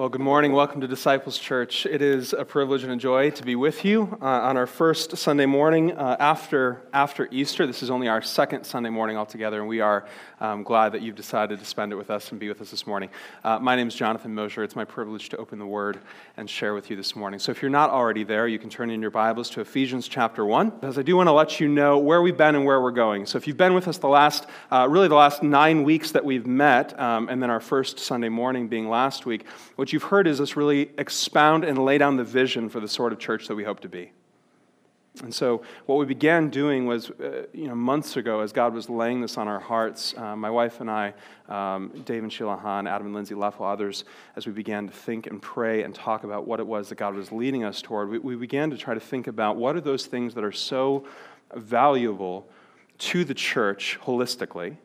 Well, good morning. Welcome to Disciples Church. It is a privilege and a joy to be with you uh, on our first Sunday morning uh, after, after Easter. This is only our second Sunday morning altogether, and we are um, glad that you've decided to spend it with us and be with us this morning. Uh, my name is Jonathan Mosier. It's my privilege to open the Word and share with you this morning. So if you're not already there, you can turn in your Bibles to Ephesians chapter 1, because I do want to let you know where we've been and where we're going. So if you've been with us the last, uh, really the last nine weeks that we've met, um, and then our first Sunday morning being last week, what you've heard is us really expound and lay down the vision for the sort of church that we hope to be. And so, what we began doing was, uh, you know, months ago, as God was laying this on our hearts, uh, my wife and I, um, Dave and Sheila Hahn, Adam and Lindsay Leffel, others, as we began to think and pray and talk about what it was that God was leading us toward, we, we began to try to think about what are those things that are so valuable to the church holistically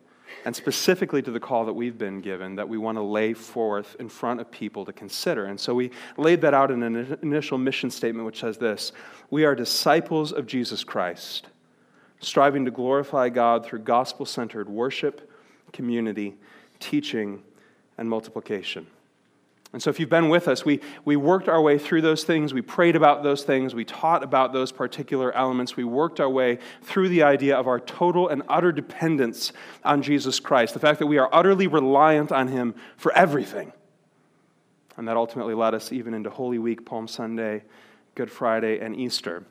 and specifically to the call that we've been given that we want to lay forth in front of people to consider. And so we laid that out in an initial mission statement, which says this We are disciples of Jesus Christ, striving to glorify God through gospel centered worship, community, teaching, and multiplication. And so, if you've been with us, we, we worked our way through those things. We prayed about those things. We taught about those particular elements. We worked our way through the idea of our total and utter dependence on Jesus Christ, the fact that we are utterly reliant on Him for everything. And that ultimately led us even into Holy Week, Palm Sunday, Good Friday, and Easter.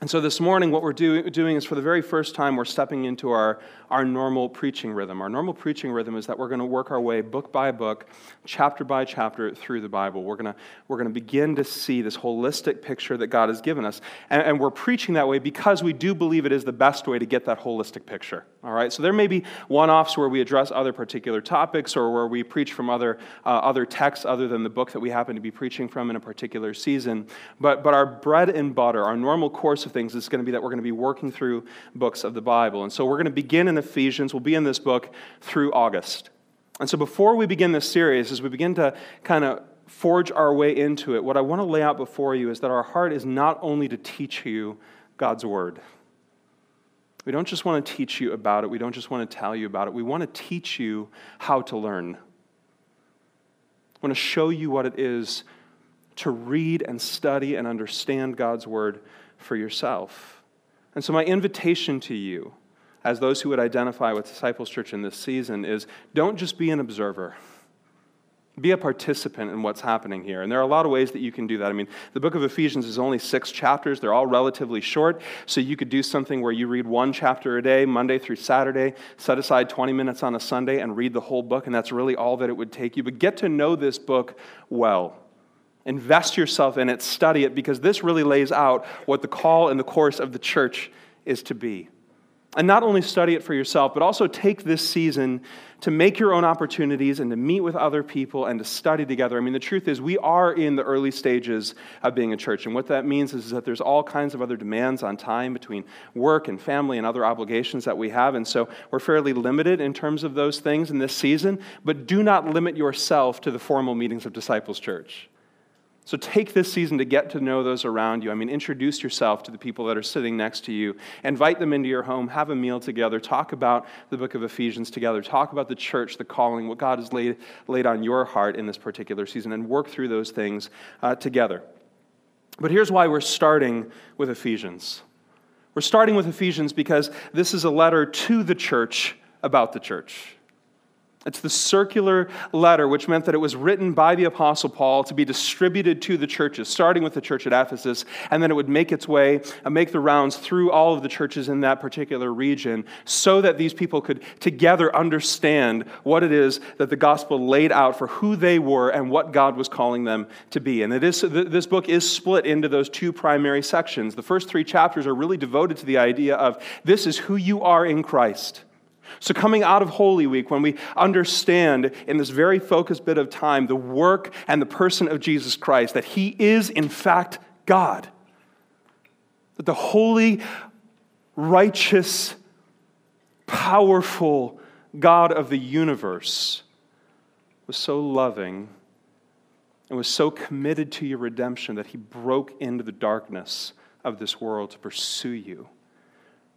And so this morning, what we're do, doing is for the very first time, we're stepping into our, our normal preaching rhythm. Our normal preaching rhythm is that we're going to work our way book by book, chapter by chapter through the Bible. We're going to, we're going to begin to see this holistic picture that God has given us. And, and we're preaching that way because we do believe it is the best way to get that holistic picture. All right? So there may be one offs where we address other particular topics or where we preach from other, uh, other texts other than the book that we happen to be preaching from in a particular season. But, but our bread and butter, our normal course of things is going to be that we're going to be working through books of the Bible. And so we're going to begin in Ephesians. We'll be in this book through August. And so before we begin this series, as we begin to kind of forge our way into it, what I want to lay out before you is that our heart is not only to teach you God's Word. We don't just want to teach you about it, we don't just want to tell you about it. We want to teach you how to learn. I want to show you what it is to read and study and understand God's Word for yourself. And so, my invitation to you, as those who would identify with Disciples Church in this season, is don't just be an observer. Be a participant in what's happening here. And there are a lot of ways that you can do that. I mean, the book of Ephesians is only six chapters, they're all relatively short. So you could do something where you read one chapter a day, Monday through Saturday, set aside 20 minutes on a Sunday, and read the whole book. And that's really all that it would take you. But get to know this book well. Invest yourself in it, study it, because this really lays out what the call and the course of the church is to be. And not only study it for yourself, but also take this season to make your own opportunities and to meet with other people and to study together. I mean, the truth is, we are in the early stages of being a church. And what that means is that there's all kinds of other demands on time between work and family and other obligations that we have. And so we're fairly limited in terms of those things in this season. But do not limit yourself to the formal meetings of Disciples Church. So take this season to get to know those around you. I mean, introduce yourself to the people that are sitting next to you. Invite them into your home. Have a meal together. Talk about the book of Ephesians together. Talk about the church, the calling, what God has laid, laid on your heart in this particular season, and work through those things uh, together. But here's why we're starting with Ephesians. We're starting with Ephesians because this is a letter to the church about the church. It's the circular letter, which meant that it was written by the Apostle Paul to be distributed to the churches, starting with the church at Ephesus, and then it would make its way and uh, make the rounds through all of the churches in that particular region so that these people could together understand what it is that the gospel laid out for who they were and what God was calling them to be. And it is, this book is split into those two primary sections. The first three chapters are really devoted to the idea of this is who you are in Christ. So, coming out of Holy Week, when we understand in this very focused bit of time the work and the person of Jesus Christ, that He is in fact God, that the holy, righteous, powerful God of the universe was so loving and was so committed to your redemption that He broke into the darkness of this world to pursue you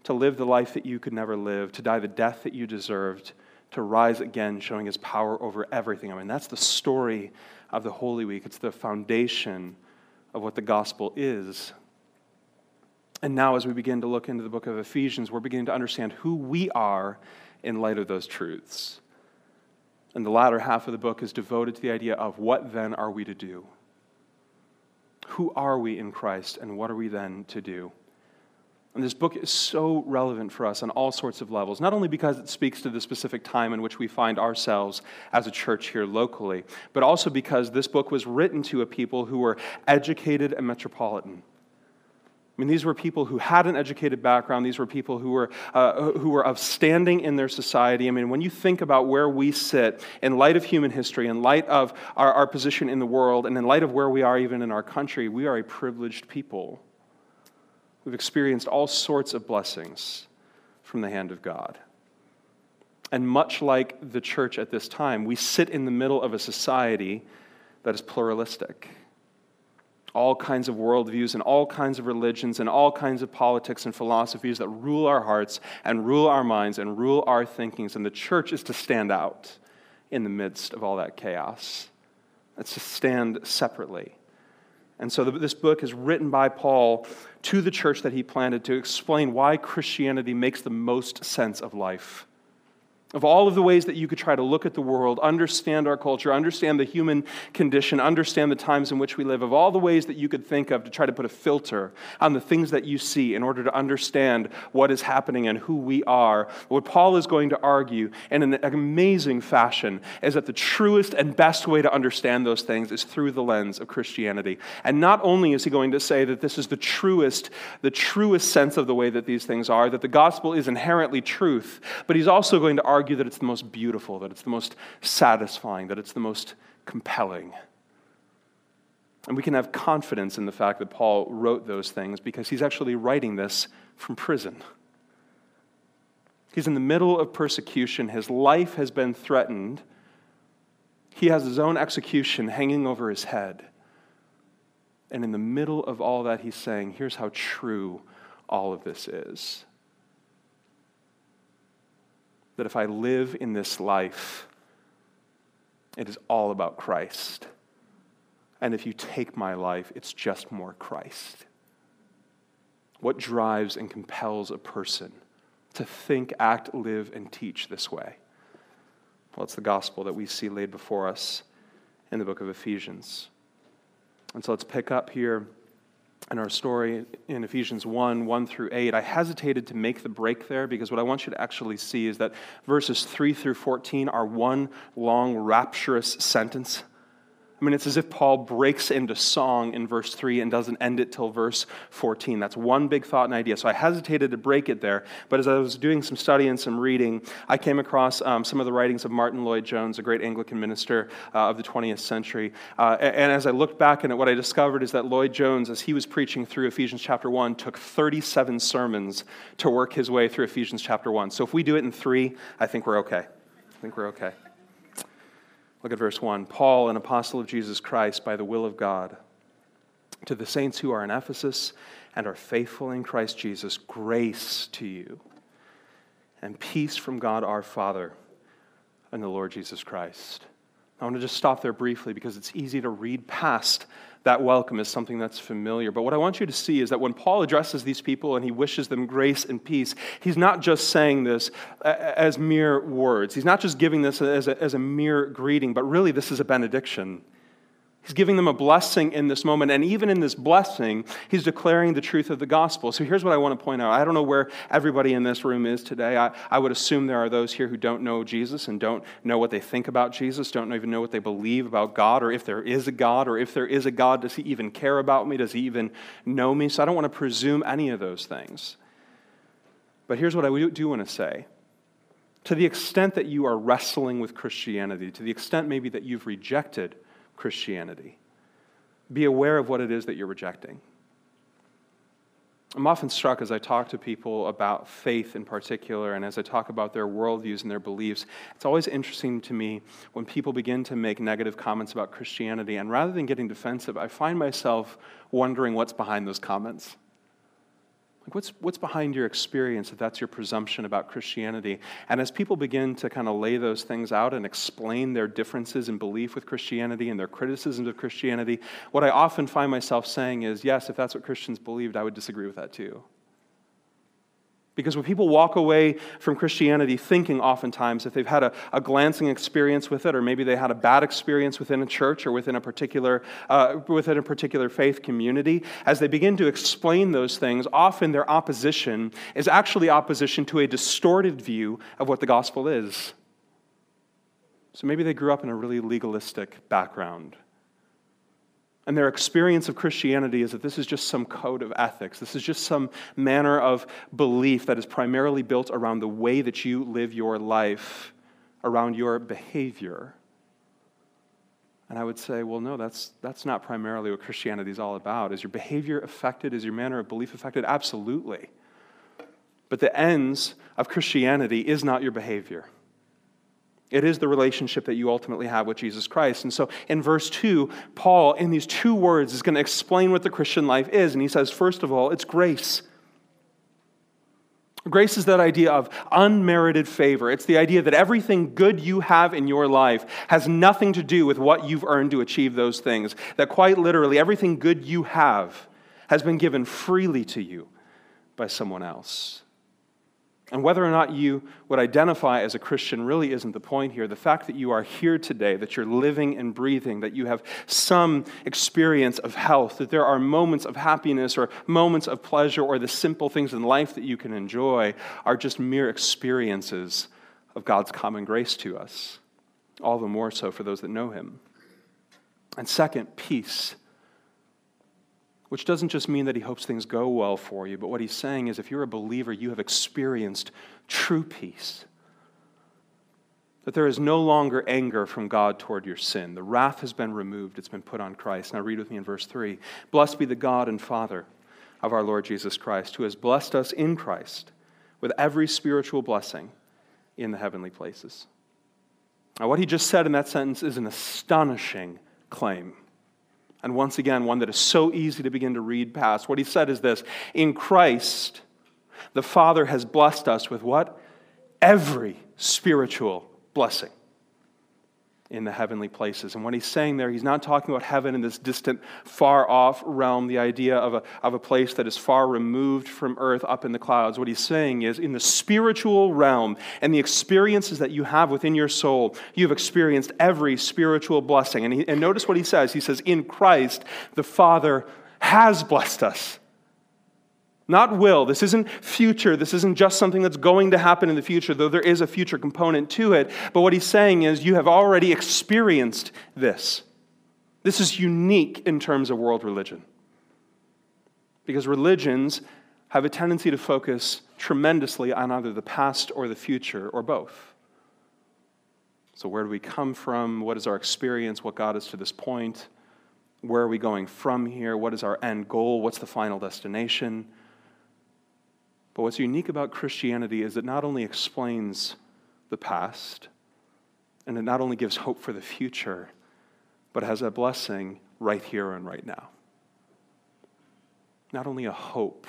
to live the life that you could never live, to die the death that you deserved, to rise again, showing his power over everything. I mean, that's the story of the Holy Week. It's the foundation of what the gospel is. And now, as we begin to look into the book of Ephesians, we're beginning to understand who we are in light of those truths. And the latter half of the book is devoted to the idea of what then are we to do? Who are we in Christ, and what are we then to do? And this book is so relevant for us on all sorts of levels, not only because it speaks to the specific time in which we find ourselves as a church here locally, but also because this book was written to a people who were educated and metropolitan. I mean, these were people who had an educated background. These were people who were, uh, who were of standing in their society. I mean, when you think about where we sit in light of human history, in light of our, our position in the world, and in light of where we are even in our country, we are a privileged people. We've experienced all sorts of blessings from the hand of God. And much like the church at this time, we sit in the middle of a society that is pluralistic. All kinds of worldviews and all kinds of religions and all kinds of politics and philosophies that rule our hearts and rule our minds and rule our thinkings. And the church is to stand out in the midst of all that chaos. It's to stand separately. And so this book is written by Paul to the church that he planted to explain why Christianity makes the most sense of life. Of all of the ways that you could try to look at the world, understand our culture, understand the human condition, understand the times in which we live, of all the ways that you could think of to try to put a filter on the things that you see in order to understand what is happening and who we are, what Paul is going to argue in an amazing fashion is that the truest and best way to understand those things is through the lens of Christianity. And not only is he going to say that this is the truest, the truest sense of the way that these things are, that the gospel is inherently truth, but he's also going to argue argue that it's the most beautiful, that it's the most satisfying, that it's the most compelling. And we can have confidence in the fact that Paul wrote those things because he's actually writing this from prison. He's in the middle of persecution, his life has been threatened. He has his own execution hanging over his head. And in the middle of all that, he's saying, Here's how true all of this is that if I live in this life, it is all about Christ. And if you take my life, it's just more Christ. What drives and compels a person to think, act, live, and teach this way? Well, it's the gospel that we see laid before us in the book of Ephesians. And so let's pick up here in our story in Ephesians 1 1 through 8, I hesitated to make the break there because what I want you to actually see is that verses 3 through 14 are one long, rapturous sentence. I mean, it's as if Paul breaks into song in verse 3 and doesn't end it till verse 14. That's one big thought and idea. So I hesitated to break it there. But as I was doing some study and some reading, I came across um, some of the writings of Martyn Lloyd-Jones, a great Anglican minister uh, of the 20th century. Uh, and as I looked back at it, what I discovered is that Lloyd-Jones, as he was preaching through Ephesians chapter 1, took 37 sermons to work his way through Ephesians chapter 1. So if we do it in three, I think we're okay. I think we're okay. Look at verse 1. Paul, an apostle of Jesus Christ by the will of God, to the saints who are in Ephesus and are faithful in Christ Jesus, grace to you and peace from God our Father and the Lord Jesus Christ. I want to just stop there briefly because it's easy to read past that welcome is something that's familiar. But what I want you to see is that when Paul addresses these people and he wishes them grace and peace, he's not just saying this as mere words. He's not just giving this as a, as a mere greeting, but really this is a benediction. He's giving them a blessing in this moment. And even in this blessing, he's declaring the truth of the gospel. So here's what I want to point out. I don't know where everybody in this room is today. I, I would assume there are those here who don't know Jesus and don't know what they think about Jesus, don't even know what they believe about God, or if there is a God, or if there is a God, does he even care about me? Does he even know me? So I don't want to presume any of those things. But here's what I do want to say. To the extent that you are wrestling with Christianity, to the extent maybe that you've rejected Christianity. Be aware of what it is that you're rejecting. I'm often struck as I talk to people about faith in particular, and as I talk about their worldviews and their beliefs, it's always interesting to me when people begin to make negative comments about Christianity. And rather than getting defensive, I find myself wondering what's behind those comments. Like what's, what's behind your experience if that's your presumption about Christianity? And as people begin to kind of lay those things out and explain their differences in belief with Christianity and their criticisms of Christianity, what I often find myself saying is, yes, if that's what Christians believed, I would disagree with that too. Because when people walk away from Christianity thinking oftentimes if they've had a, a, glancing experience with it, or maybe they had a bad experience within a church or within a particular, uh, within a particular faith community, as they begin to explain those things, often their opposition is actually opposition to a distorted view of what the gospel is. So maybe they grew up in a really legalistic background and their experience of Christianity is that this is just some code of ethics. This is just some manner of belief that is primarily built around the way that you live your life, around your behavior. And I would say, well, no, that's, that's not primarily what Christianity is all about. Is your behavior affected? Is your manner of belief affected? Absolutely. But the ends of Christianity is not your behavior. It is the relationship that you ultimately have with Jesus Christ. And so in verse 2, Paul, in these two words, is going to explain what the Christian life is. And he says, first of all, it's grace. Grace is that idea of unmerited favor. It's the idea that everything good you have in your life has nothing to do with what you've earned to achieve those things. That quite literally, everything good you have has been given freely to you by someone else. And whether or not you would identify as a Christian really isn't the point here. The fact that you are here today, that you're living and breathing, that you have some experience of health, that there are moments of happiness or moments of pleasure or the simple things in life that you can enjoy are just mere experiences of God's common grace to us. All the more so for those that know Him. And second, peace which doesn't just mean that he hopes things go well for you, but what he's saying is if you're a believer, you have experienced true peace. That there is no longer anger from God toward your sin. The wrath has been removed, it's been put on Christ. Now, read with me in verse 3 Blessed be the God and Father of our Lord Jesus Christ, who has blessed us in Christ with every spiritual blessing in the heavenly places. Now, what he just said in that sentence is an astonishing claim and once again, one that is so easy to begin to read past. What he said is this In Christ, the Father has blessed us with what? Every spiritual blessing in the heavenly places. And what he's saying there, he's not talking about heaven in this distant, far off realm, the idea of a, of a place that is far removed from earth up in the clouds. What he's saying is, in the spiritual realm and the experiences that you have within your soul, you've experienced every spiritual blessing. And, he, and notice what he says. He says, In Christ, the Father has blessed us not will. This isn't future. This isn't just something that's going to happen in the future, though there is a future component to it. But what he's saying is, you have already experienced this. This is unique in terms of world religion. Because religions have a tendency to focus tremendously on either the past or the future, or both. So, where do we come from? What is our experience? What got us to this point? Where are we going from here? What is our end goal? What's the final destination? But what's unique about Christianity is it not only explains the past, and it not only gives hope for the future, but has a blessing right here and right now. Not only a hope,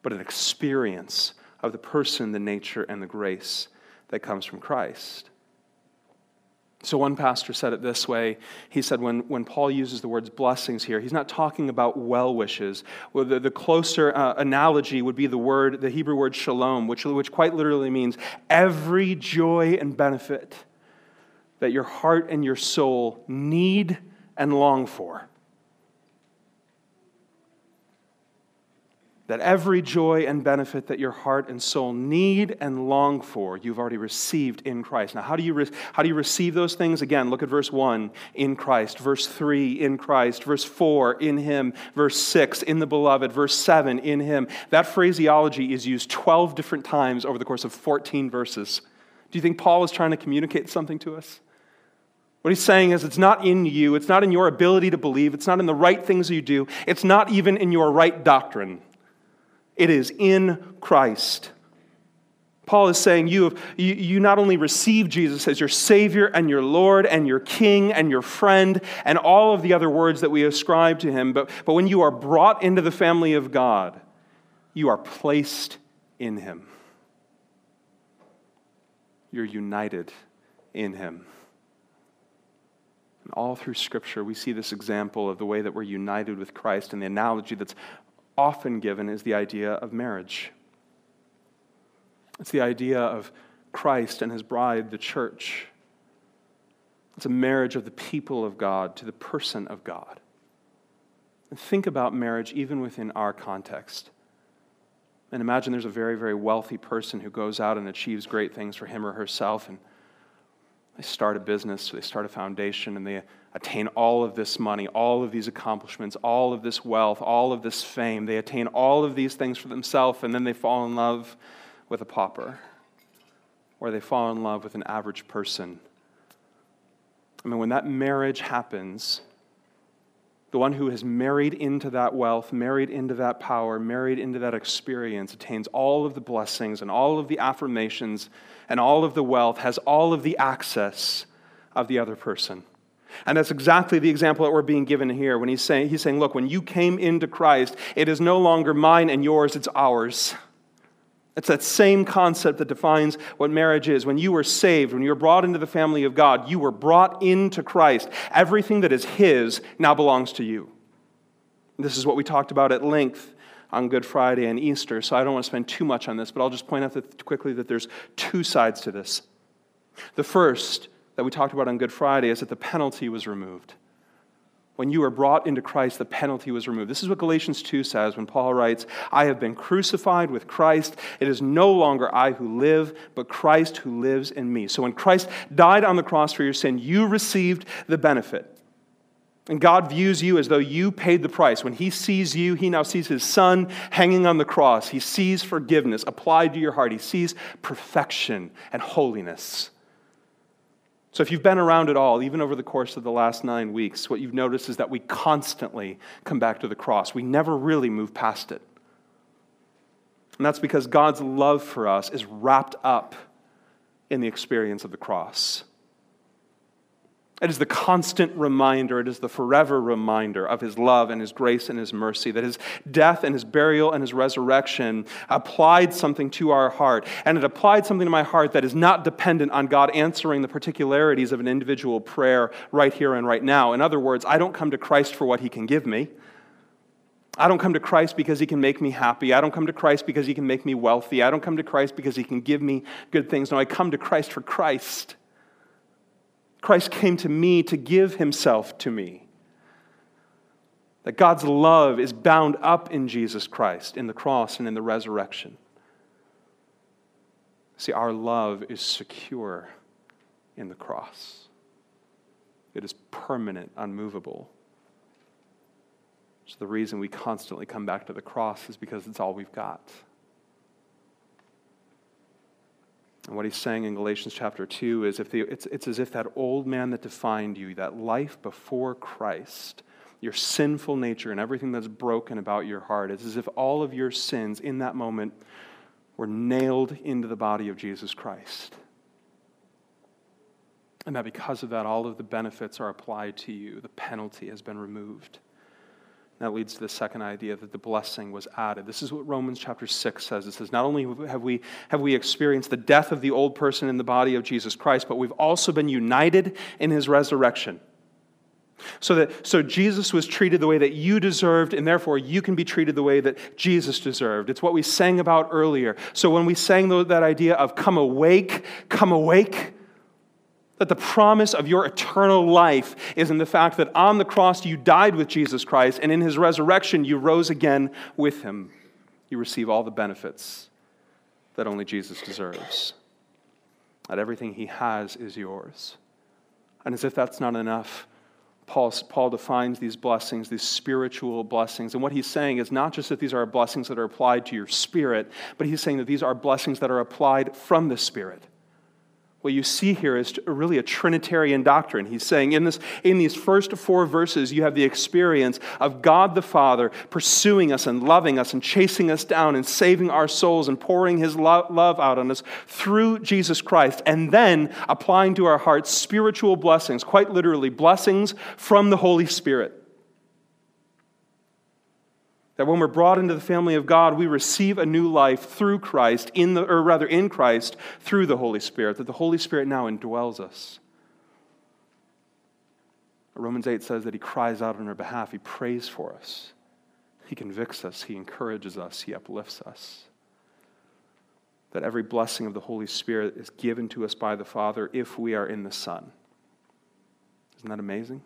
but an experience of the person, the nature, and the grace that comes from Christ. So, one pastor said it this way. He said, when, when Paul uses the words blessings here, he's not talking about well wishes. Well, the, the closer uh, analogy would be the word, the Hebrew word shalom, which, which quite literally means every joy and benefit that your heart and your soul need and long for. That every joy and benefit that your heart and soul need and long for, you've already received in Christ. Now, how do you, re- how do you receive those things? Again, look at verse 1 in Christ, verse 3 in Christ, verse 4 in Him, verse 6 in the beloved, verse 7 in Him. That phraseology is used 12 different times over the course of 14 verses. Do you think Paul is trying to communicate something to us? What he's saying is, it's not in you, it's not in your ability to believe, it's not in the right things you do, it's not even in your right doctrine. It is in Christ. Paul is saying you, have, you, you not only receive Jesus as your Savior and your Lord and your King and your friend and all of the other words that we ascribe to him, but, but when you are brought into the family of God, You are placed in him. You're united in him. And all through Scripture, we see this example of the way that we're united with Christ, and the analogy that's often given is the idea of marriage. It's the idea of Christ and his bride, the church. It's a marriage of the people of God to the person of God. And think about marriage even within our context. And imagine there's a very, very wealthy person who goes out and achieves great things for him or herself and they start a business, they start a foundation, and they attain all of this money, all of these accomplishments, all of this wealth, all of this fame. They attain all of these things for themselves, and then they fall in love with a pauper, or they fall in love with an average person. I mean, when that marriage happens, the one who has married into that wealth, married into that power, married into that experience, attains all of the blessings and all of the affirmations and all of the wealth, has all of the access of the other person. And that's exactly the example that we're being given here when he's saying, he's saying, Look, when you came into Christ, it is no longer mine and yours, it's ours. It's that same concept that defines what marriage is. When you were saved, when you were brought into the family of God, you were brought into Christ. Everything that is His now belongs to you. This is what we talked about at length on Good Friday and Easter, so I don't want to spend too much on this, but I'll just point out that quickly that there's two sides to this. The first that we talked about on Good Friday is that the penalty was removed. When you were brought into Christ, the penalty was removed. This is what Galatians 2 says when Paul writes, I have been crucified with Christ. It is no longer I who live, but Christ who lives in me. So when Christ died on the cross for your sin, you received the benefit. And God views you as though you paid the price. When He sees you, He now sees His Son hanging on the cross. He sees forgiveness applied to your heart. He sees perfection and holiness. So, if you've been around at all, even over the course of the last nine weeks, what you've noticed is that we constantly come back to the cross. We never really move past it. And that's because God's love for us is wrapped up in the experience of the cross. It is the constant reminder, it is the forever reminder of his love and his grace and his mercy, that his death and his burial and his resurrection applied something to our heart. And it applied something to my heart that is not dependent on God answering the particularities of an individual prayer right here and right now. In other words, I don't come to Christ for what he can give me. I don't come to Christ because he can make me happy. I don't come to Christ because he can make me wealthy. I don't come to Christ because he can give me good things. No, I come to Christ for Christ. Christ came to me to give himself to me. That God's love is bound up in Jesus Christ, in the cross and in the resurrection. See, our love is secure in the cross, it is permanent, unmovable. So, the reason we constantly come back to the cross is because it's all we've got. And what he's saying in Galatians chapter 2 is if the, it's, it's as if that old man that defined you, that life before Christ, your sinful nature and everything that's broken about your heart, it's as if all of your sins in that moment were nailed into the body of Jesus Christ. And that because of that, all of the benefits are applied to you, the penalty has been removed. That leads to the second idea that the blessing was added. This is what Romans chapter 6 says. It says, Not only have we, have we experienced the death of the old person in the body of Jesus Christ, but we've also been united in his resurrection. So that so Jesus was treated the way that you deserved, and therefore you can be treated the way that Jesus deserved. It's what we sang about earlier. So when we sang that idea of come awake, come awake, that the promise of your eternal life is in the fact that on the cross you died with Jesus Christ, and in his resurrection you rose again with him. You receive all the benefits that only Jesus deserves. That everything he has is yours. And as if that's not enough, Paul, Paul defines these blessings, these spiritual blessings. And what he's saying is not just that these are blessings that are applied to your spirit, but he's saying that these are blessings that are applied from the Spirit what you see here is really a Trinitarian doctrine. He's saying in, this, in these first four verses, you have the experience of God the Father pursuing us and loving us and chasing us down and saving our souls and pouring his love out on us through Jesus Christ, and then applying to our hearts spiritual blessings, quite literally, blessings from the Holy Spirit. That when we're brought into the family of God, we receive a new life through Christ, in the, or rather in Christ, through the Holy Spirit, that the Holy Spirit now indwells us. Romans 8 says that he cries out on our behalf, he prays for us, he convicts us, he encourages us, he uplifts us. That every blessing of the Holy Spirit is given to us by the Father if we are in the Son. Isn't that amazing?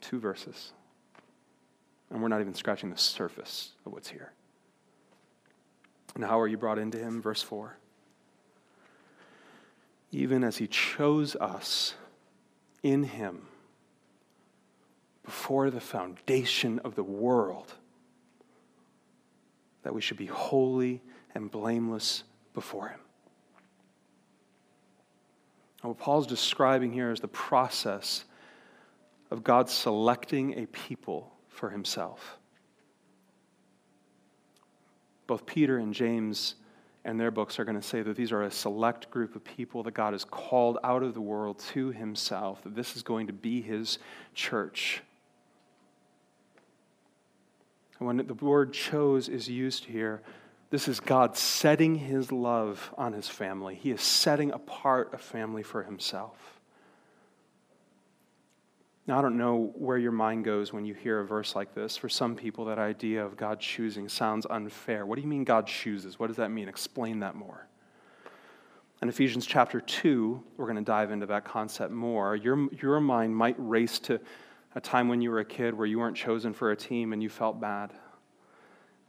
Two verses. And we're not even scratching the surface of what's here. And how are you brought into Him? Verse 4. Even as He chose us in Him before the foundation of the world, that we should be holy and blameless before Him. And what Paul's describing here is the process of God selecting a people for Himself. Both Peter and James and their books are going to say that these are a select group of people that God has called out of the world to Himself, that this is going to be His church. When the word chose is used here, this is God setting his love on his family. He is setting apart a family for himself. Now, I don't know where your mind goes when you hear a verse like this. For some people, that idea of God choosing sounds unfair. What do you mean God chooses? What does that mean? Explain that more. In Ephesians chapter 2, we're going to dive into that concept more. Your, your mind might race to a time when you were a kid where you weren't chosen for a team and you felt bad.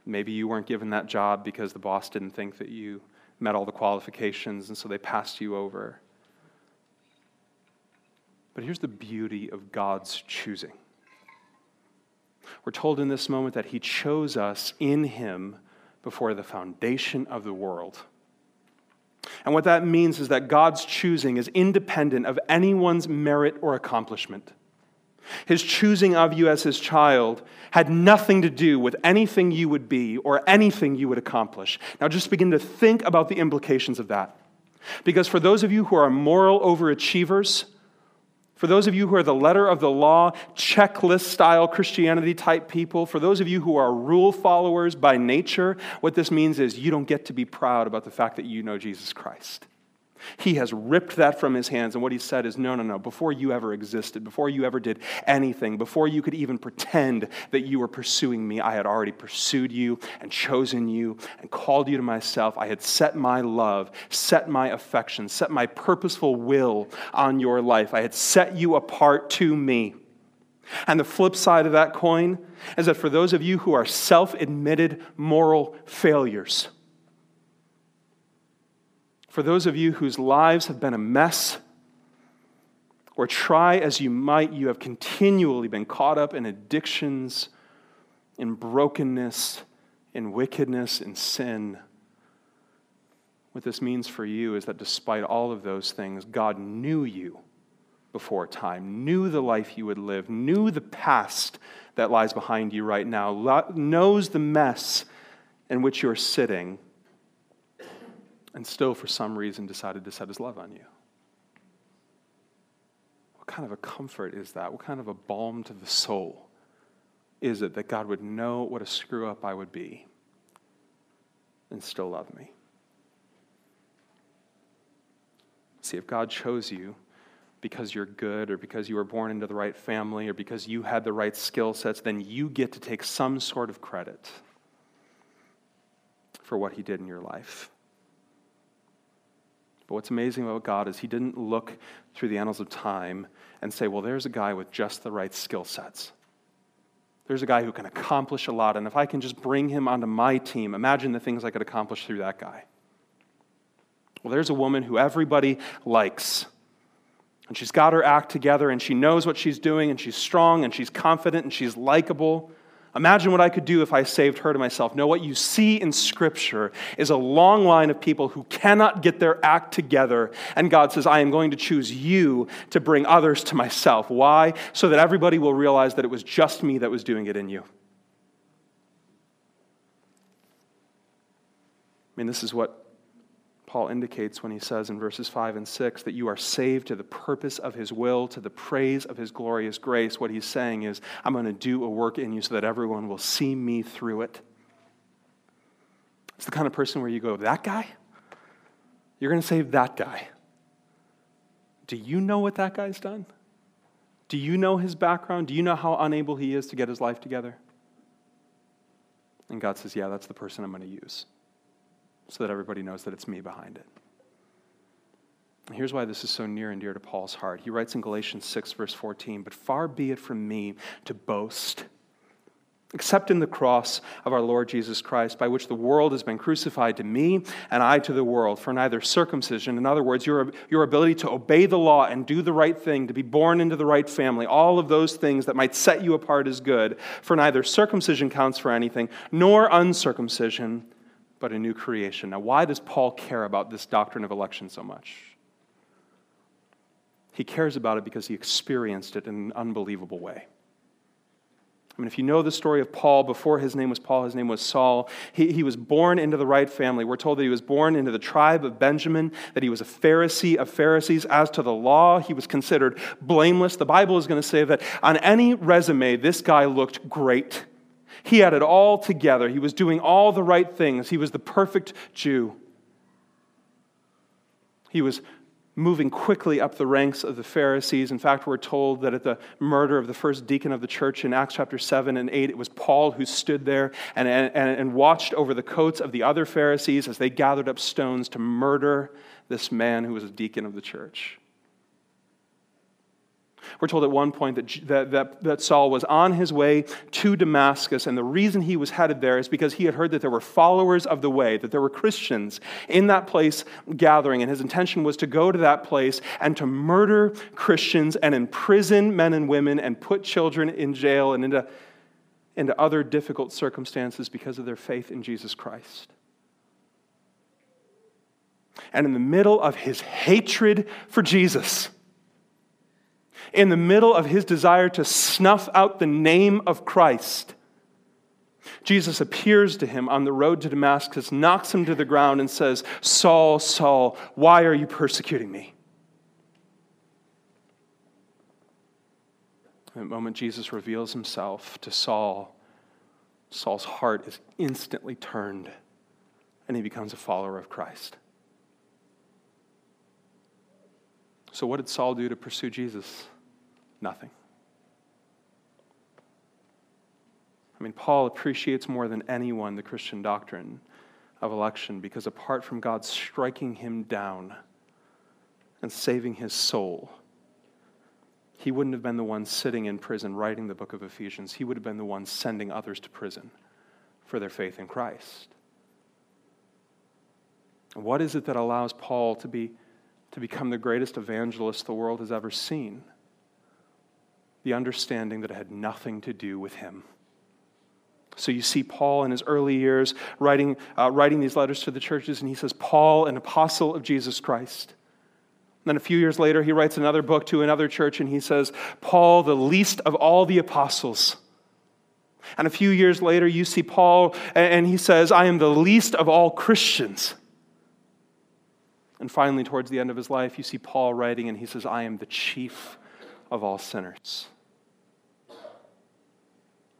Maybe you weren't given that job because the boss didn't think that you met all the qualifications and so they passed you over. But here's the beauty of God's choosing. We're told in this moment that He chose us in Him before the foundation of the world. And what that means is that God's choosing is independent of anyone's merit or accomplishment. His choosing of you as his child had nothing to do with anything you would be or anything you would accomplish. Now just begin to think about the implications of that. Because for those of you who are moral overachievers, for those of you who are the letter of the law, checklist style Christianity type people, for those of you who are rule followers by nature, what this means is you don't get to be proud about the fact that you know Jesus Christ. He has ripped that from his hands. And what he said is no, no, no. Before you ever existed, before you ever did anything, before you could even pretend that you were pursuing me, I had already pursued you and chosen you and called you to myself. I had set my love, set my affection, set my purposeful will on your life. I had set you apart to me. And the flip side of that coin is that for those of you who are self admitted moral failures, for those of you whose lives have been a mess, or try as you might, you have continually been caught up in addictions, in brokenness, in wickedness, in sin. What this means for you is that despite all of those things, God knew you before time, knew the life you would live, knew the past that lies behind you right now, knows the mess in which you're sitting, and still, for some reason, decided to set his love on you? What kind of a comfort is that? What kind of a balm to the soul is it that God would know what a screw up I would be and still love me? See, if God chose you because you're good or because you were born into the right family or because you had the right skill sets, then you get to take some sort of credit for what He did in your life. But what's amazing about God is he didn't look through the annals of time and say, well, there's a guy with just the right skill sets. There's a guy who can accomplish a lot, and if I can just bring him onto my team, imagine the things I could accomplish through that guy. Well, there's a woman who everybody likes. And she's got her act together, and she knows what she's doing, and she's strong, and she's confident, and she's likable. Imagine what I could do if I saved her to myself. No, what you see in Scripture is a long line of people who cannot get their act together. And God says, I am going to choose you to bring others to myself. Why? So that everybody will realize that it was just me that was doing it in you. I mean, this is what Paul indicates when he says in verses 5 and 6 that you are saved to the purpose of his will, to the praise of his glorious grace. What he's saying is, I'm going to do a work in you so that everyone will see me through it. It's the kind of person where you go, That guy? You're going to save that guy. Do you know what that guy's done? Do you know his background? Do you know how unable he is to get his life together? And God says, Yeah, that's the person I'm going to use so that everybody knows that it's me behind it. Here's why this is so near and dear to Paul's heart. He writes in Galatians 6, verse 14, But far be it from me to boast except in the cross of our Lord Jesus Christ, by which the world has been crucified to me and I to the world. For neither circumcision, in other words, your, your ability to obey the law and do the right thing, to be born into the right family, all of those things that might set you apart is good. For neither circumcision counts for anything, nor uncircumcision, but a new creation. Now, why does Paul care about this doctrine of election so much? He cares about it because he experienced it in an unbelievable way. I mean, if you know the story of Paul, before his name was Paul, his name was Saul. He, he was born into the right family. We're told that he was born into the tribe of Benjamin, that he was a Pharisee of Pharisees. As to the law, he was considered blameless. The Bible is going to say that on any resume, this guy looked great. He had it all together. He was doing all the right things. He was the perfect Jew. He was moving quickly up the ranks of the Pharisees. In fact, we're told that at the murder of the first deacon of the church in Acts chapter 7 and 8, it was Paul who stood there and, and, and watched over the coats of the other Pharisees as they gathered up stones to murder this man who was a deacon of the church. We're told at one point that, that, that, that, Saul was on his way to Damascus, and the reason he was headed there is because he had heard that there were followers of the way, that there were Christians in that place gathering, and his intention was to go to that place and to murder Christians and imprison men and women and put children in jail and into, into other difficult circumstances because of their faith in Jesus Christ. And in the middle of his hatred for Jesus, in the middle of his desire to snuff out the name of Christ, Jesus appears to him on the road to Damascus, knocks him to the ground, and says, Saul, Saul, why are you persecuting me? That moment, Jesus reveals himself to Saul. Saul's heart is instantly turned, and he becomes a follower of Christ. So, what did Saul do to pursue Jesus? Nothing. I mean, Paul appreciates more than anyone the Christian doctrine of election because apart from God striking him down and saving his soul, he wouldn't have been the one sitting in prison writing the book of Ephesians. He would have been the one sending others to prison for their faith in Christ. What is it that allows Paul to, be, to become the greatest evangelist the world has ever seen? The understanding that it had nothing to do with him. So you see Paul in his early years writing, uh, writing these letters to the churches, and he says, Paul, an apostle of Jesus Christ. And then a few years later, he writes another book to another church, and he says, Paul, the least of all the apostles. And a few years later, you see Paul, and he says, I am the least of all Christians. And finally, towards the end of his life, you see Paul writing, and he says, I am the chief of all sinners.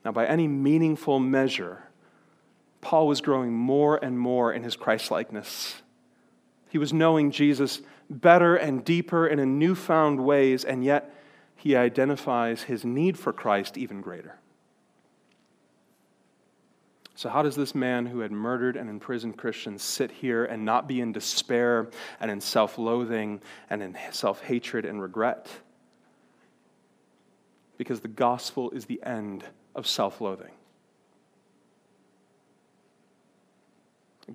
Now, by any meaningful measure, Paul was growing more and more in his Christlikeness. He was knowing Jesus better and deeper and in newfound ways, and yet he identifies his need for Christ even greater. So, how does this man who had murdered and imprisoned Christians sit here and not be in despair and in self loathing and in self hatred and regret? Because the gospel is the end of self loathing.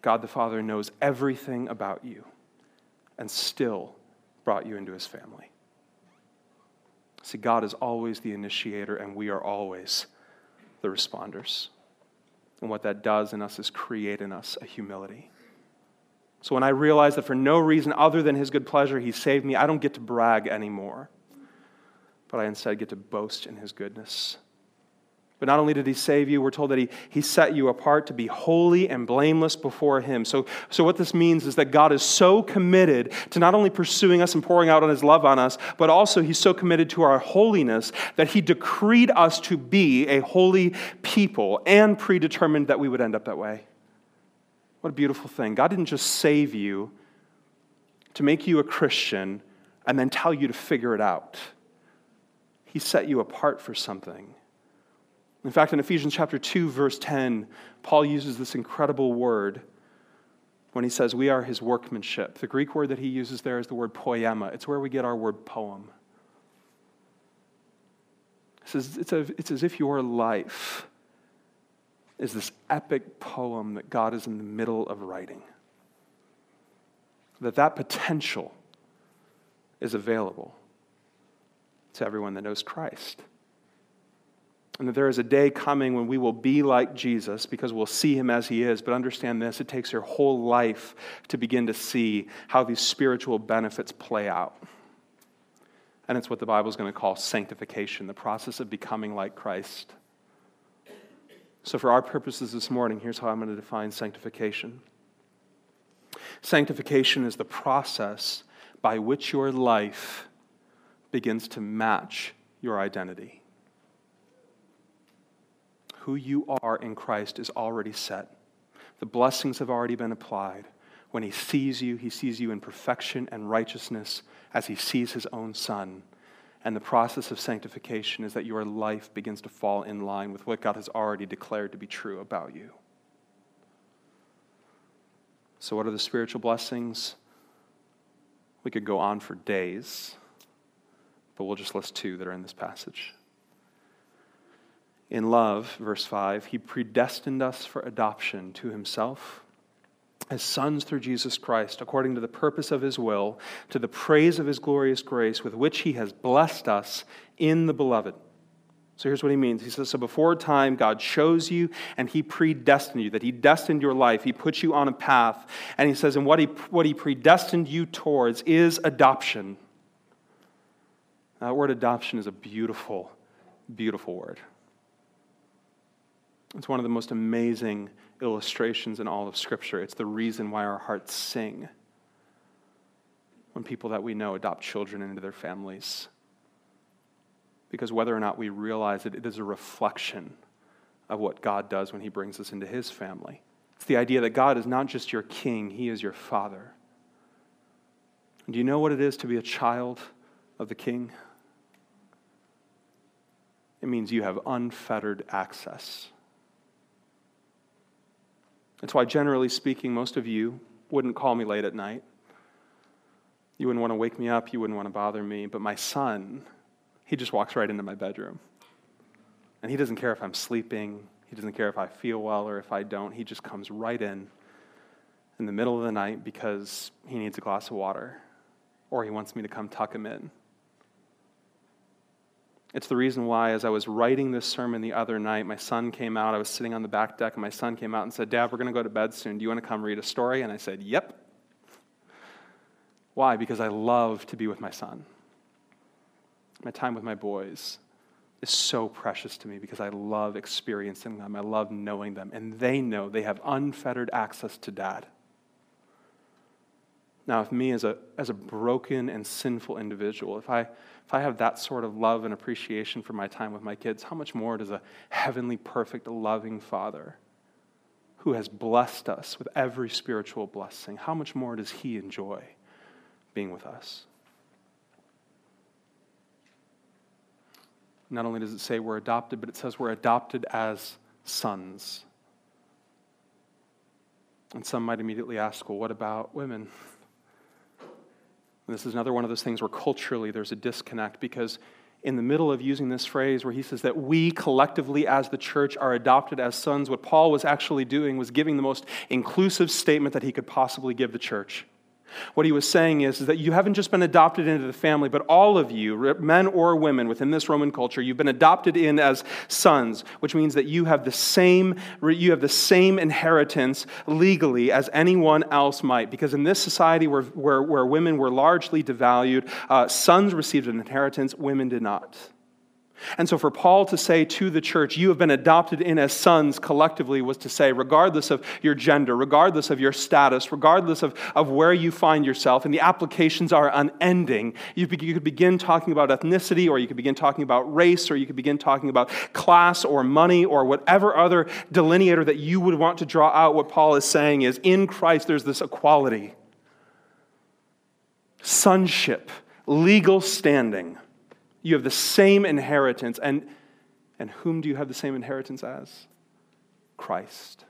God the Father knows everything about you and still brought you into his family. See, God is always the initiator, and we are always the responders. And what that does in us is create in us a humility. So when I realize that for no reason other than his good pleasure, he saved me, I don't get to brag anymore, but I instead get to boast in his goodness But not only did he save you, we're told that he, he set you apart to be holy and blameless before him. So, so, what this means is that God is so committed to not only pursuing us and pouring out on his love on us, but also he's so committed to our holiness that he decreed us to be a holy people and predetermined that we would end up that way. What a beautiful thing. God didn't just save you to make you a Christian and then tell you to figure it out, He set you apart for something. In fact, in Ephesians chapter 2, verse 10, Paul uses this incredible word when he says, We are his workmanship. The Greek word that he uses there is the word poema, it's where we get our word poem. It's, a, it's as if your life is this epic poem that God is in the middle of writing. That that potential is available to everyone that knows Christ and that there is a day coming when we will be like Jesus because we'll see him as he is. But understand this it takes your whole life to begin to see how these spiritual benefits play out. And it's what the Bible is going to call sanctification, the process of becoming like Christ. So, for our purposes this morning, here's how I'm going to define sanctification sanctification is the process by which your life begins to match your identity who you are in Christ is already set. The blessings have already been applied. When he sees you, he sees you in perfection and righteousness as he sees his own son. And the process of sanctification is that your life begins to fall in line with what God has already declared to be true about you. So, what are the spiritual blessings? We could go on for days, but we'll just list two that are in this passage. In love, verse 5, he predestined us for adoption to himself as sons through Jesus Christ, according to the purpose of his will, to the praise of his glorious grace, with which he has blessed us in the beloved. So here's what he means. He says, So before time, God chose you and he predestined you, that he destined your life. He put you on a path. And he says, And what he, what he predestined you towards is adoption. That word adoption is a beautiful, beautiful word. It's one of the most amazing illustrations in all of Scripture. It's the reason why our hearts sing when people that we know adopt children into their families. Because whether or not we realize it, it is a reflection of what God does when He brings us into His family. It's the idea that God is not just your king, He is your father. do you know what it is to be a child of the king? It means you have unfettered access that's why, generally speaking, most of you wouldn't call me late at night. You wouldn't want to wake me up. You wouldn't want to bother me. But my son, he just walks right into my bedroom. And he doesn't care if I'm sleeping. He doesn't care if I feel well or if I don't. He just comes right in in the middle of the night because he needs a glass of water or he wants me to come tuck him in. It's the reason why, as I was writing this sermon the other night, my son came out. I was sitting on the back deck, and my son came out and said, Dad, we're going to go to bed soon. Do you want to come read a story? And I said, Yep. Why? Because I love to be with my son. My time with my boys is so precious to me because I love experiencing them. I love knowing them. And they know they have unfettered access to dad. Now, if me as a, as a broken and sinful individual, if I, if I have that sort of love and appreciation for my time with my kids, how much more does a heavenly, perfect, loving Father who has blessed us with every spiritual blessing, how much more does He enjoy being with us? Not only does it say we're adopted, but it says we're adopted as sons. And some might immediately ask, well, what about women? And this is another one of those things where culturally there's a disconnect because in the middle of using this phrase where he says that we collectively as the church are adopted as sons, what Paul was actually doing was giving the most inclusive statement that he could possibly give the church. What he was saying is, is that you haven't just been adopted into the family, but all of you, men or women within this Roman culture, you've been adopted in as sons, which means that you have the same, you have the same inheritance legally as anyone else might. Because in this society where, where, where women were largely devalued, uh, sons received an inheritance, women did not. And so, for Paul to say to the church, you have been adopted in as sons collectively, was to say, regardless of your gender, regardless of your status, regardless of, of where you find yourself, and the applications are unending, you, you could begin talking about ethnicity, or you could begin talking about race, or you could begin talking about class or money, or whatever other delineator that you would want to draw out. What Paul is saying is, in Christ, there's this equality, sonship, legal standing. You have the same inheritance. And, and whom do you have the same inheritance as? Christ.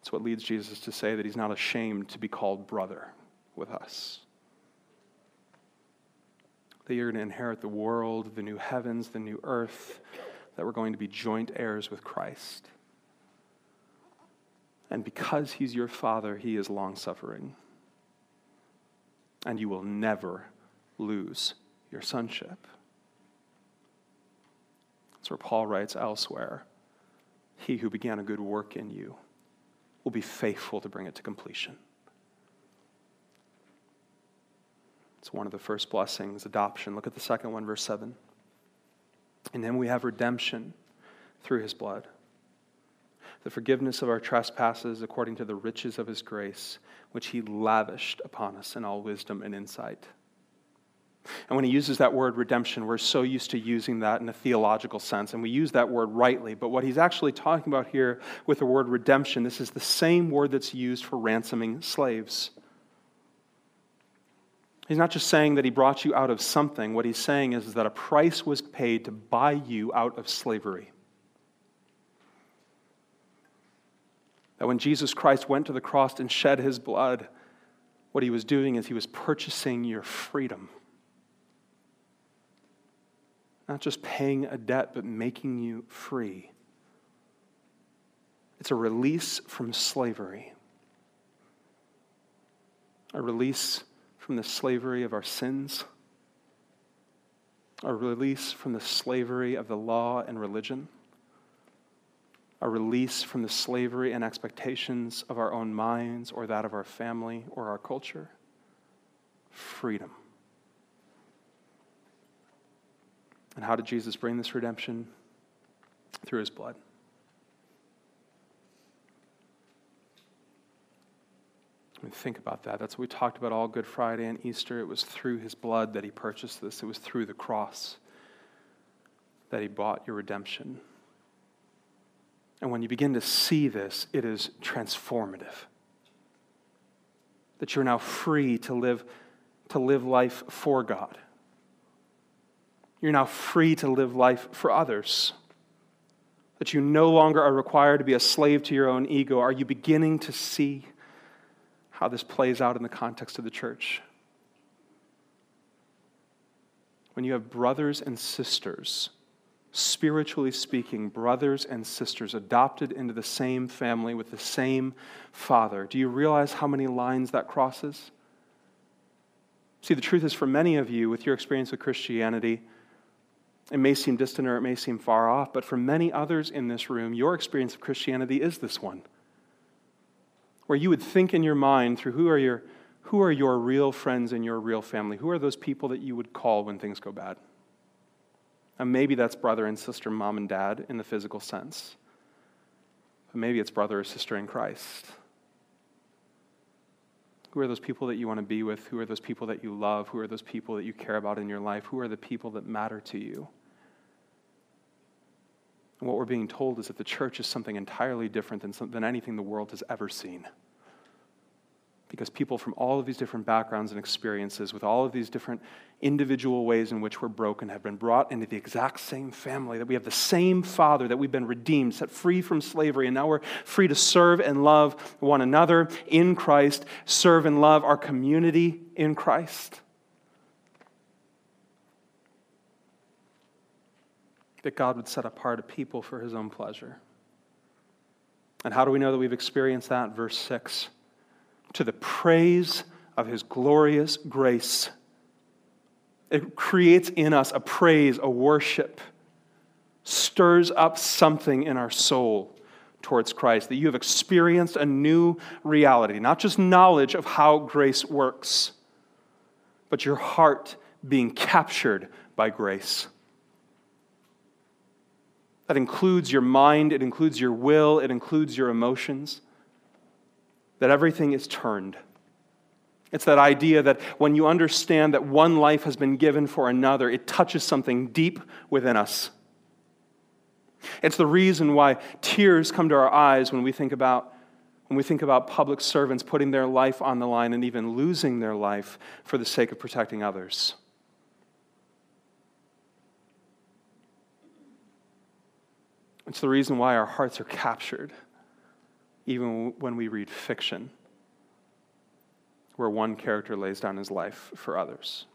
That's what leads Jesus to say that he's not ashamed to be called brother with us. That you're going to inherit the world, the new heavens, the new earth, that we're going to be joint heirs with Christ. And because he's your father, he is long suffering. And you will never lose your sonship. That's where Paul writes elsewhere He who began a good work in you will be faithful to bring it to completion. It's one of the first blessings, adoption. Look at the second one, verse 7. And then we have redemption through his blood. The forgiveness of our trespasses according to the riches of his grace, which he lavished upon us in all wisdom and insight. And when he uses that word redemption, we're so used to using that in a theological sense, and we use that word rightly. But what he's actually talking about here with the word redemption, this is the same word that's used for ransoming slaves. He's not just saying that he brought you out of something. What he's saying is, that a price was paid to buy you out of slavery. That when Jesus Christ went to the cross and shed his blood, what he was doing is he was purchasing your freedom. Not just paying a debt, but making you free. It's a release from slavery, a release from the slavery of our sins, a release from the slavery of the law and religion, a release from the slavery and expectations of our own minds or that of our family or our culture. Freedom. And how did Jesus bring this redemption? Through his blood. I mean, think about that. That's what we talked about all Good Friday and Easter. It was through his blood that he purchased this, it was through the cross that he bought your redemption. And when you begin to see this, it is transformative. That you're now free to live, to live life for God. You're now free to live life for others. That you no longer are required to be a slave to your own ego. Are you beginning to see how this plays out in the context of the church? When you have brothers and sisters, spiritually speaking, brothers and sisters adopted into the same family with the same father, do you realize how many lines that crosses? See, the truth is, for many of you, with your experience with Christianity, it may seem distant or it may seem far off, but for many others in this room, your experience of Christianity is this one. Where you would think in your mind through who are your, who are your real friends and your real family? Who are those people that you would call when things go bad? And maybe that's brother and sister, mom and dad in the physical sense. But maybe it's brother or sister in Christ. Who are those people that you want to be with? Who are those people that you love? Who are those people that you care about in your life? Who are the people that matter to you? And what we're being told is that the church is something entirely different than, than anything the world has ever seen because people from all of these different backgrounds and experiences, with all of these different individual ways in which we're broken, have been brought into the exact same family, that we have the same Father, that we've been redeemed, set free from slavery, and now we're free to serve and love one another in Christ, serve and love our community in Christ. That God would set apart a people for his own pleasure. And how do we know that we've experienced that? Verse 6 to the praise of his glorious grace. It creates in us a praise, a worship, stirs up something in our soul towards Christ, that you have experienced a new reality, not just knowledge of how grace works, but your heart being captured by grace. That includes your mind, it includes your will, it includes your emotions. That everything is turned. It's that idea that when you understand that one life has been given for another, it touches something deep within us. It's the reason why tears come to our eyes when we think about when we think about public servants putting their life on the line and even losing their life for the sake of protecting others. It's the reason why our hearts are captured, even when we read fiction, where one character lays down his life for others.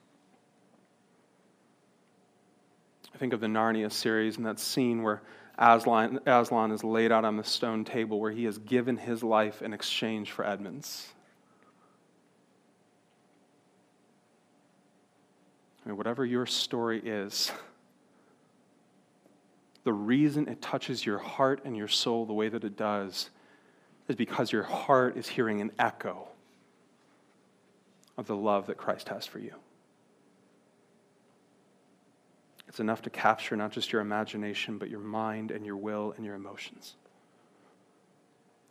I think of the Narnia series and that scene where Aslan, Aslan is laid out on the stone table where he has given his life in exchange for Edmund's. I mean, whatever your story is, the reason it touches your heart and your soul the way that it does is because your heart is hearing an echo of the love that Christ has for you. It's enough to capture not just your imagination, but your mind and your will and your emotions.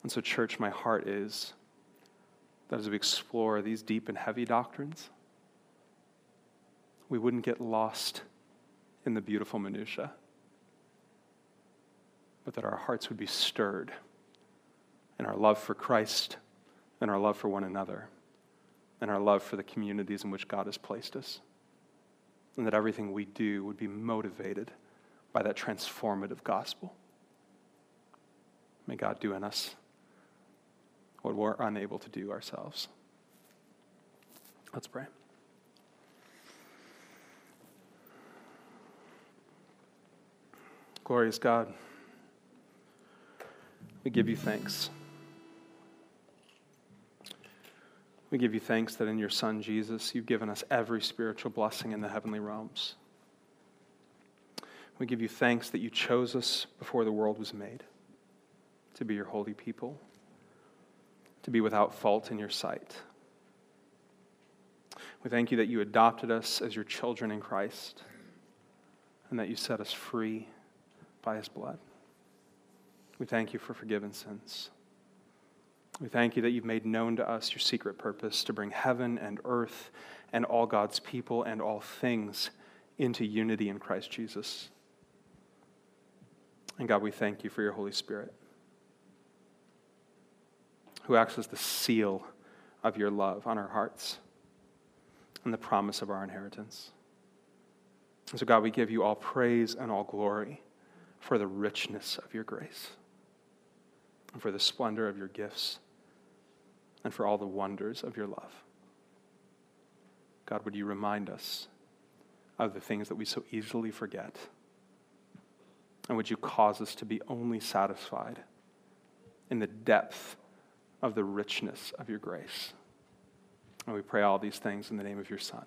And so, church, my heart is that as we explore these deep and heavy doctrines, we wouldn't get lost in the beautiful minutiae, but that our hearts would be stirred in our love for Christ and our love for one another and our love for the communities in which God has placed us and that everything we do would be motivated by that transformative gospel. May God do in us what we're unable to do ourselves. Let's pray. Glorious God, we give you thanks. We give you thanks that in your Son, Jesus, you've given us every spiritual blessing in the heavenly realms. We give you thanks that you chose us before the world was made to be your holy people, to be without fault in your sight. We thank you that you adopted us as your children in Christ and that you set us free by his blood. We thank you for forgiven sins. We thank you that you've made known to us your secret purpose to bring heaven and earth and all God's people and all things into unity in Christ Jesus. And God, we thank you for your Holy Spirit, who acts as the seal of your love on our hearts and the promise of our inheritance. And so, God, we give you all praise and all glory for the richness of your grace and for the splendor of your gifts and for all the wonders of your love. God, would you remind us of the things that we so easily forget? And would you cause us to be only satisfied in the depth of the richness of your grace? And we pray all these things in the name of your Son.